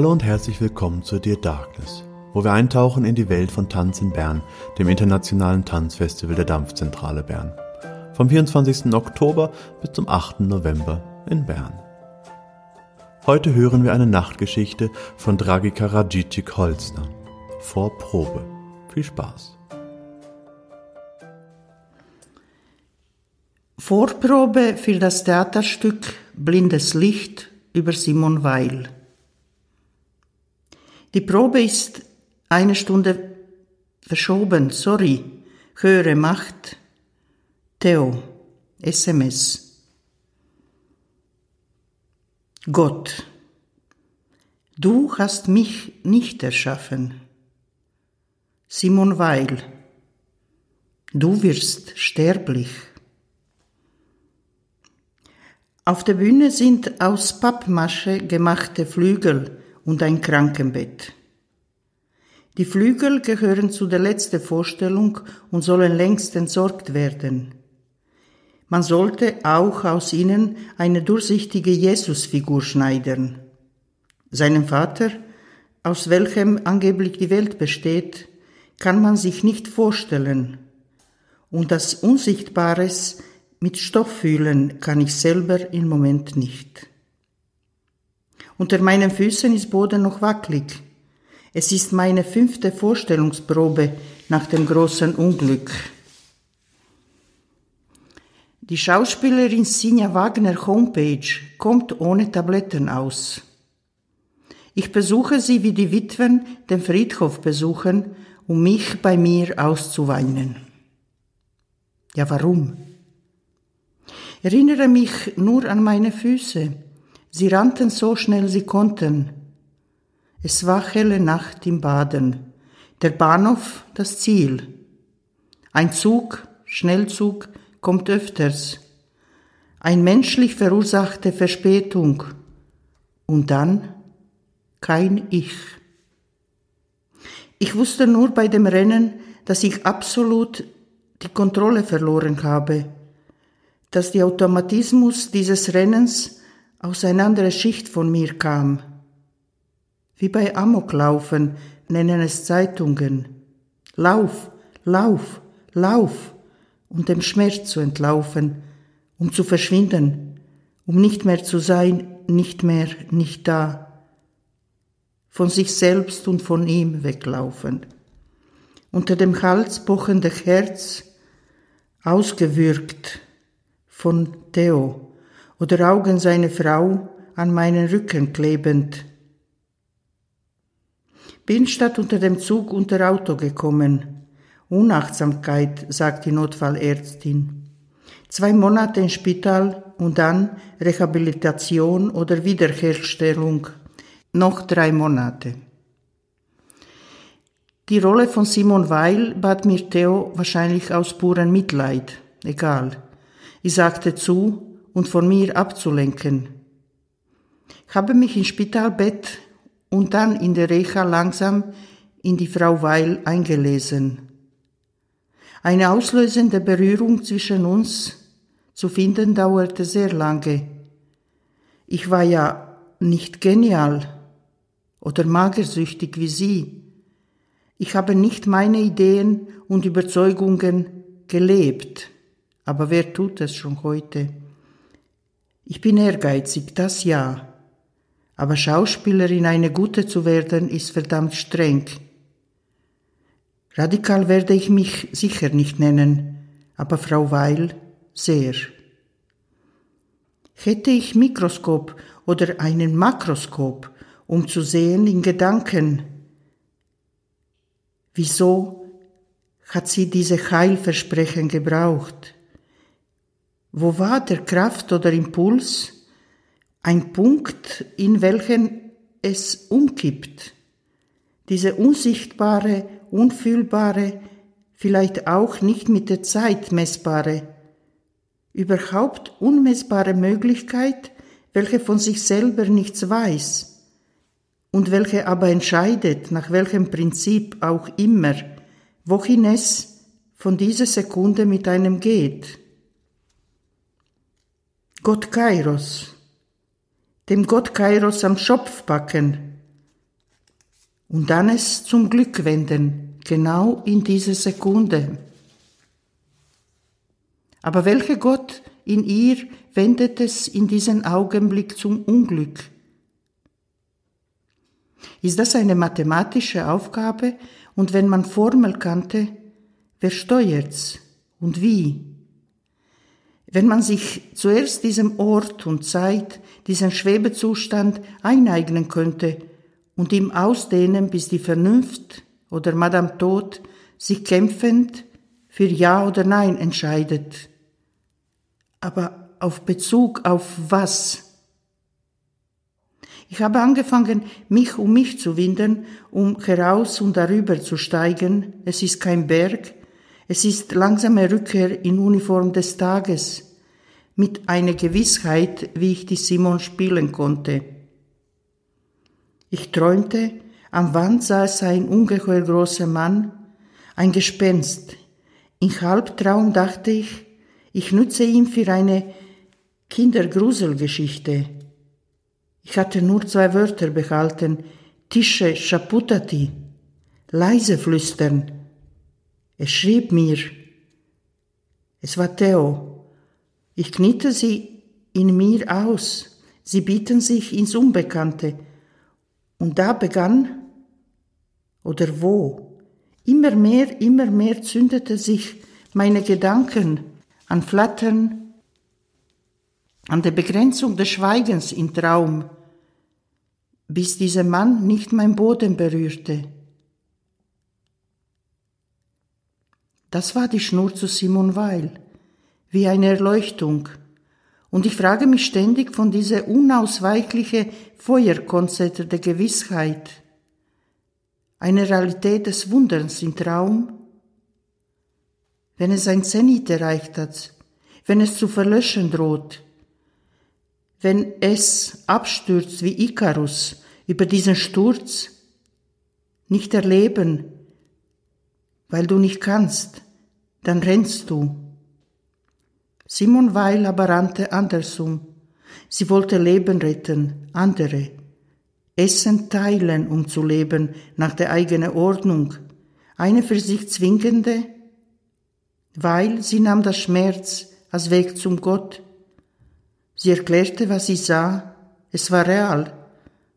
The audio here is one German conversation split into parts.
Hallo und herzlich willkommen zu Dear Darkness, wo wir eintauchen in die Welt von Tanz in Bern, dem internationalen Tanzfestival der Dampfzentrale Bern. Vom 24. Oktober bis zum 8. November in Bern. Heute hören wir eine Nachtgeschichte von Dragi Karadzic Holzner. Vor Probe. Viel Spaß. Vorprobe für das Theaterstück Blindes Licht über Simon Weil. Die Probe ist eine Stunde verschoben, sorry. Höre Macht. Theo, SMS. Gott, du hast mich nicht erschaffen. Simon Weil, du wirst sterblich. Auf der Bühne sind aus Pappmasche gemachte Flügel und ein Krankenbett. Die Flügel gehören zu der letzten Vorstellung und sollen längst entsorgt werden. Man sollte auch aus ihnen eine durchsichtige Jesusfigur schneidern. Seinem Vater, aus welchem angeblich die Welt besteht, kann man sich nicht vorstellen. Und das Unsichtbares mit Stoff fühlen kann ich selber im Moment nicht. Unter meinen Füßen ist Boden noch wackelig. Es ist meine fünfte Vorstellungsprobe nach dem großen Unglück. Die Schauspielerin Sinja Wagner Homepage kommt ohne Tabletten aus. Ich besuche sie wie die Witwen den Friedhof besuchen, um mich bei mir auszuweinen. Ja, warum? Erinnere mich nur an meine Füße. Sie rannten so schnell sie konnten. Es war helle Nacht im Baden. Der Bahnhof das Ziel. Ein Zug, Schnellzug, kommt öfters. Ein menschlich verursachte Verspätung. Und dann kein Ich. Ich wusste nur bei dem Rennen, dass ich absolut die Kontrolle verloren habe dass der Automatismus dieses Rennens aus einer anderen Schicht von mir kam. Wie bei Amoklaufen nennen es Zeitungen. Lauf, lauf, lauf, um dem Schmerz zu entlaufen, um zu verschwinden, um nicht mehr zu sein, nicht mehr, nicht da. Von sich selbst und von ihm weglaufen. Unter dem Hals pochende Herz, ausgewürgt, von Theo oder Augen seiner Frau an meinen Rücken klebend. Bin statt unter dem Zug unter Auto gekommen. Unachtsamkeit, sagt die Notfallärztin. Zwei Monate im Spital und dann Rehabilitation oder Wiederherstellung. Noch drei Monate. Die Rolle von Simon Weil bat mir Theo wahrscheinlich aus purem Mitleid. Egal. Ich sagte zu, und von mir abzulenken. Ich habe mich im Spitalbett und dann in der Recha langsam in die Frau Weil eingelesen. Eine auslösende Berührung zwischen uns zu finden dauerte sehr lange. Ich war ja nicht genial oder magersüchtig wie sie. Ich habe nicht meine Ideen und Überzeugungen gelebt. Aber wer tut es schon heute? Ich bin ehrgeizig, das ja. Aber Schauspielerin eine gute zu werden, ist verdammt streng. Radikal werde ich mich sicher nicht nennen, aber Frau Weil sehr. Hätte ich Mikroskop oder einen Makroskop, um zu sehen in Gedanken, wieso hat sie diese Heilversprechen gebraucht? Wo war der Kraft oder Impuls? Ein Punkt, in welchen es umkippt. Diese unsichtbare, unfühlbare, vielleicht auch nicht mit der Zeit messbare, überhaupt unmessbare Möglichkeit, welche von sich selber nichts weiß und welche aber entscheidet, nach welchem Prinzip auch immer, wohin es von dieser Sekunde mit einem geht. Gott Kairos, dem Gott Kairos am Schopf packen, und dann es zum Glück wenden, genau in dieser Sekunde. Aber welcher Gott in ihr wendet es in diesem Augenblick zum Unglück? Ist das eine mathematische Aufgabe? Und wenn man Formel kannte, wer steuert's und wie? Wenn man sich zuerst diesem Ort und Zeit, diesen Schwebezustand eineignen könnte und ihm ausdehnen, bis die Vernunft oder Madame Tod sich kämpfend für Ja oder Nein entscheidet. Aber auf Bezug auf was? Ich habe angefangen, mich um mich zu winden, um heraus und darüber zu steigen. Es ist kein Berg, es ist langsame Rückkehr in Uniform des Tages, mit einer Gewissheit, wie ich die Simon spielen konnte. Ich träumte, am Wand saß ein ungeheuer großer Mann, ein Gespenst. In Halbtraum dachte ich, ich nütze ihn für eine Kindergruselgeschichte. Ich hatte nur zwei Wörter behalten, Tische Schaputati, leise flüstern. Es schrieb mir. Es war Theo. Ich kniete sie in mir aus. Sie bieten sich ins Unbekannte. Und da begann, oder wo, immer mehr, immer mehr zündete sich meine Gedanken an Flattern, an der Begrenzung des Schweigens im Traum, bis dieser Mann nicht mein Boden berührte. Das war die Schnur zu Simon Weil, wie eine Erleuchtung. Und ich frage mich ständig von dieser unausweichliche Feuerkonzert der Gewissheit, eine Realität des Wunderns im Traum, wenn es ein Zenit erreicht hat, wenn es zu verlöschen droht, wenn es abstürzt wie Ikarus über diesen Sturz, nicht erleben, weil du nicht kannst, dann rennst du. Simon Weil aber rannte andersum. Sie wollte Leben retten, andere. Essen teilen, um zu leben, nach der eigenen Ordnung. Eine für sich zwingende, weil sie nahm das Schmerz als Weg zum Gott. Sie erklärte, was sie sah. Es war real,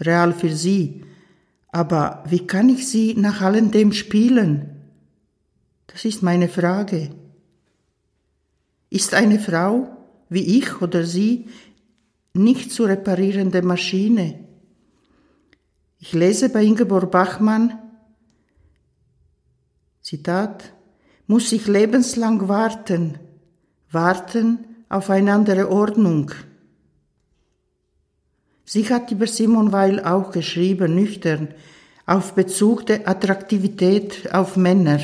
real für sie. Aber wie kann ich sie nach allem dem spielen? Das ist meine Frage. Ist eine Frau, wie ich oder sie, nicht zu reparierende Maschine? Ich lese bei Ingeborg Bachmann, Zitat, muss ich lebenslang warten, warten auf eine andere Ordnung. Sie hat über Simon Weil auch geschrieben, nüchtern, auf Bezug der Attraktivität auf Männer.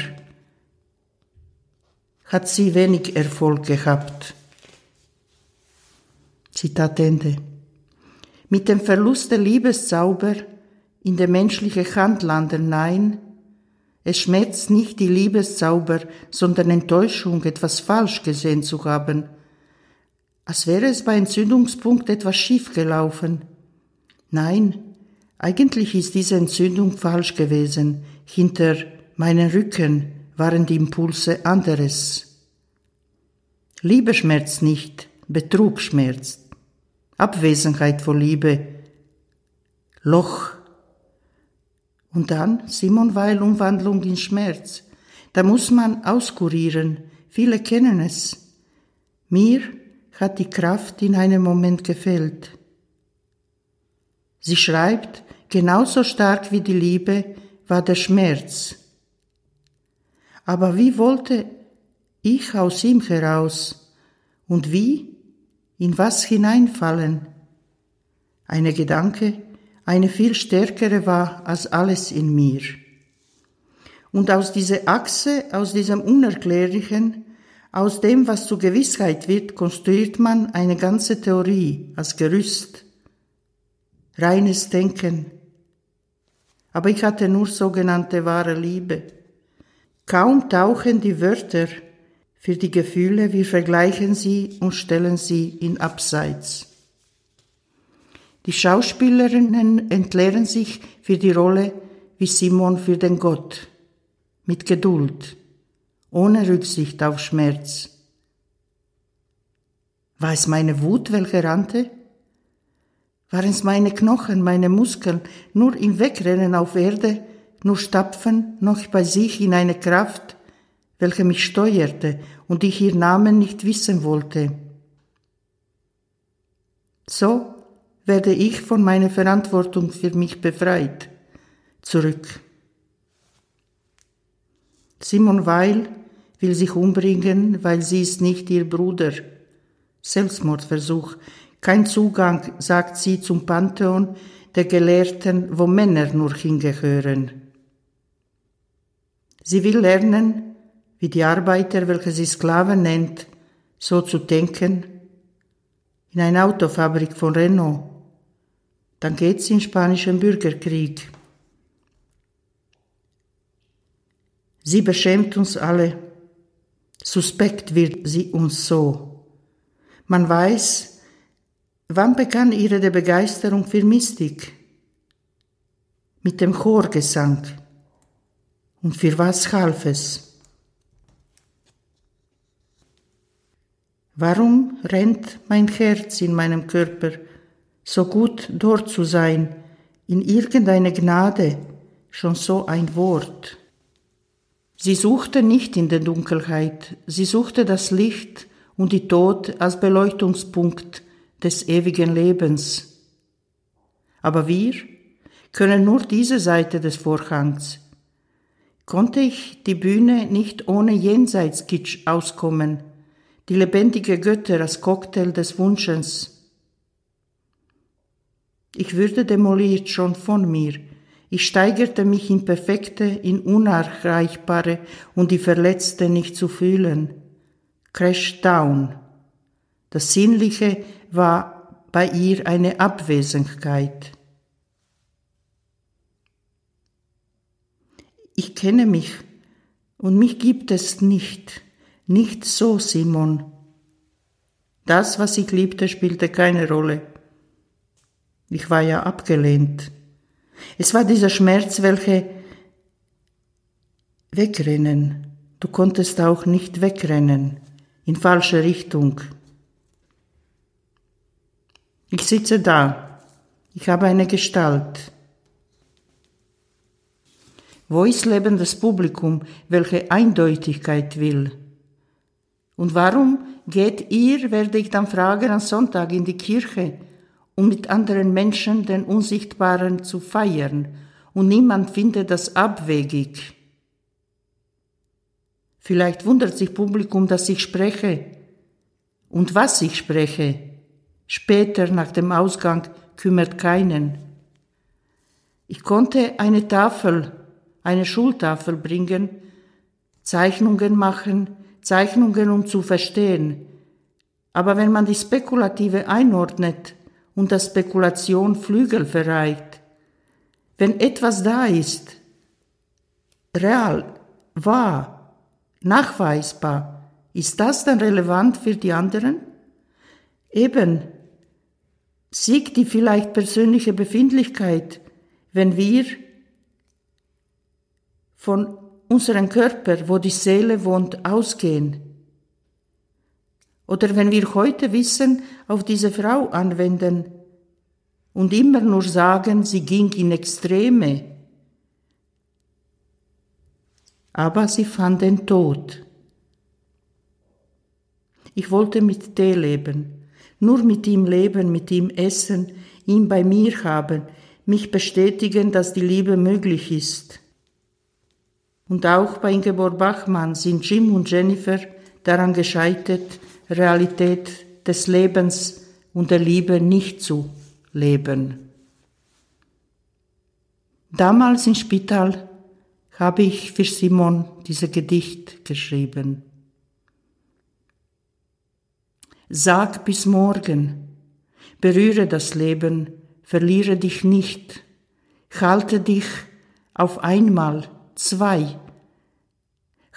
Hat sie wenig Erfolg gehabt. Zitat Ende. Mit dem Verlust der Liebeszauber in der menschliche Hand landen, nein, es schmerzt nicht die Liebeszauber, sondern Enttäuschung, etwas falsch gesehen zu haben – als wäre es bei Entzündungspunkt etwas schief gelaufen. Nein, eigentlich ist diese Entzündung falsch gewesen. Hinter meinen Rücken waren die Impulse anderes. Liebe schmerzt nicht, Betrug schmerzt. Abwesenheit vor Liebe. Loch. Und dann Simon Weil Umwandlung in Schmerz. Da muss man auskurieren. Viele kennen es. Mir hat die Kraft in einem Moment gefehlt. Sie schreibt, genauso stark wie die Liebe war der Schmerz. Aber wie wollte ich aus ihm heraus und wie, in was hineinfallen? Eine Gedanke, eine viel stärkere war als alles in mir. Und aus dieser Achse, aus diesem Unerklärlichen, aus dem, was zur Gewissheit wird, konstruiert man eine ganze Theorie als Gerüst. Reines Denken. Aber ich hatte nur sogenannte wahre Liebe. Kaum tauchen die Wörter für die Gefühle, wir vergleichen sie und stellen sie in Abseits. Die Schauspielerinnen entleeren sich für die Rolle wie Simon für den Gott, mit Geduld, ohne Rücksicht auf Schmerz. War es meine Wut, welche rannte? Waren es meine Knochen, meine Muskeln, nur im Wegrennen auf Erde, nur stapfen noch bei sich in eine Kraft, welche mich steuerte und ich ihr Namen nicht wissen wollte. So werde ich von meiner Verantwortung für mich befreit. Zurück. Simon Weil will sich umbringen, weil sie ist nicht ihr Bruder. Selbstmordversuch. Kein Zugang, sagt sie, zum Pantheon der Gelehrten, wo Männer nur hingehören. Sie will lernen, wie die Arbeiter, welche sie Sklaven nennt, so zu denken, in eine Autofabrik von Renault. Dann geht's in spanischen Bürgerkrieg. Sie beschämt uns alle. Suspekt wird sie uns so. Man weiß, wann begann ihre Begeisterung für Mystik? Mit dem Chorgesang. Und für was half es? Warum rennt mein Herz in meinem Körper, so gut dort zu sein, in irgendeine Gnade, schon so ein Wort? Sie suchte nicht in der Dunkelheit, sie suchte das Licht und die Tod als Beleuchtungspunkt des ewigen Lebens. Aber wir können nur diese Seite des Vorhangs. Konnte ich die Bühne nicht ohne Jenseitskitsch auskommen, die lebendige Götter als Cocktail des Wunschens. Ich würde demoliert schon von mir, ich steigerte mich in Perfekte, in Unerreichbare und die Verletzte nicht zu fühlen. Crash down. Das Sinnliche war bei ihr eine Abwesenheit. Ich kenne mich und mich gibt es nicht, nicht so, Simon. Das, was ich liebte, spielte keine Rolle. Ich war ja abgelehnt. Es war dieser Schmerz, welche wegrennen. Du konntest auch nicht wegrennen, in falsche Richtung. Ich sitze da, ich habe eine Gestalt. Wo ist lebendes Publikum, welche Eindeutigkeit will? Und warum geht ihr, werde ich dann fragen, am Sonntag in die Kirche, um mit anderen Menschen den Unsichtbaren zu feiern, und niemand findet das abwegig. Vielleicht wundert sich Publikum, dass ich spreche und was ich spreche. Später nach dem Ausgang kümmert keinen. Ich konnte eine Tafel, eine Schultafel bringen, Zeichnungen machen, Zeichnungen um zu verstehen. Aber wenn man die Spekulative einordnet, und der Spekulation Flügel verreiht. Wenn etwas da ist, real, wahr, nachweisbar, ist das dann relevant für die anderen? Eben, siegt die vielleicht persönliche Befindlichkeit, wenn wir von unserem Körper, wo die Seele wohnt, ausgehen. Oder wenn wir heute Wissen auf diese Frau anwenden und immer nur sagen, sie ging in Extreme, aber sie fand den Tod. Ich wollte mit D leben, nur mit ihm leben, mit ihm essen, ihn bei mir haben, mich bestätigen, dass die Liebe möglich ist. Und auch bei Ingeborg Bachmann sind Jim und Jennifer daran gescheitert, Realität des Lebens und der Liebe nicht zu leben. Damals im Spital habe ich für Simon diese Gedicht geschrieben. Sag bis morgen, berühre das Leben, verliere dich nicht, halte dich auf einmal, zwei,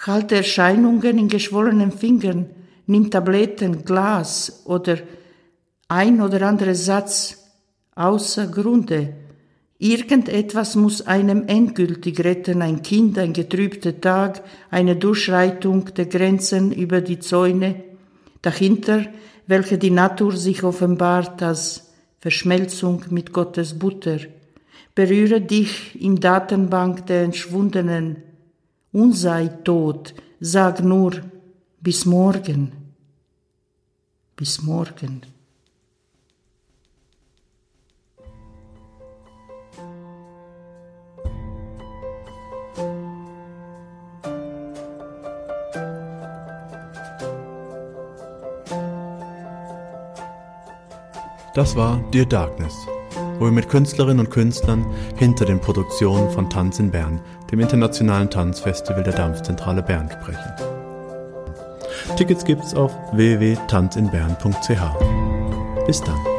halte Erscheinungen in geschwollenen Fingern, nimm Tabletten, Glas oder ein oder andere Satz außer Grunde. Irgendetwas muss einem endgültig retten, ein Kind, ein getrübter Tag, eine Durchschreitung der Grenzen über die Zäune, dahinter, welche die Natur sich offenbart als Verschmelzung mit Gottes Butter. Berühre dich im Datenbank der Entschwundenen und sei tot, sag nur bis morgen. Bis morgen. Das war Dear Darkness, wo wir mit Künstlerinnen und Künstlern hinter den Produktionen von Tanz in Bern, dem internationalen Tanzfestival der Dampfzentrale Bern, sprechen. Tickets gibt's auf www.tanzinbern.ch. Bis dann.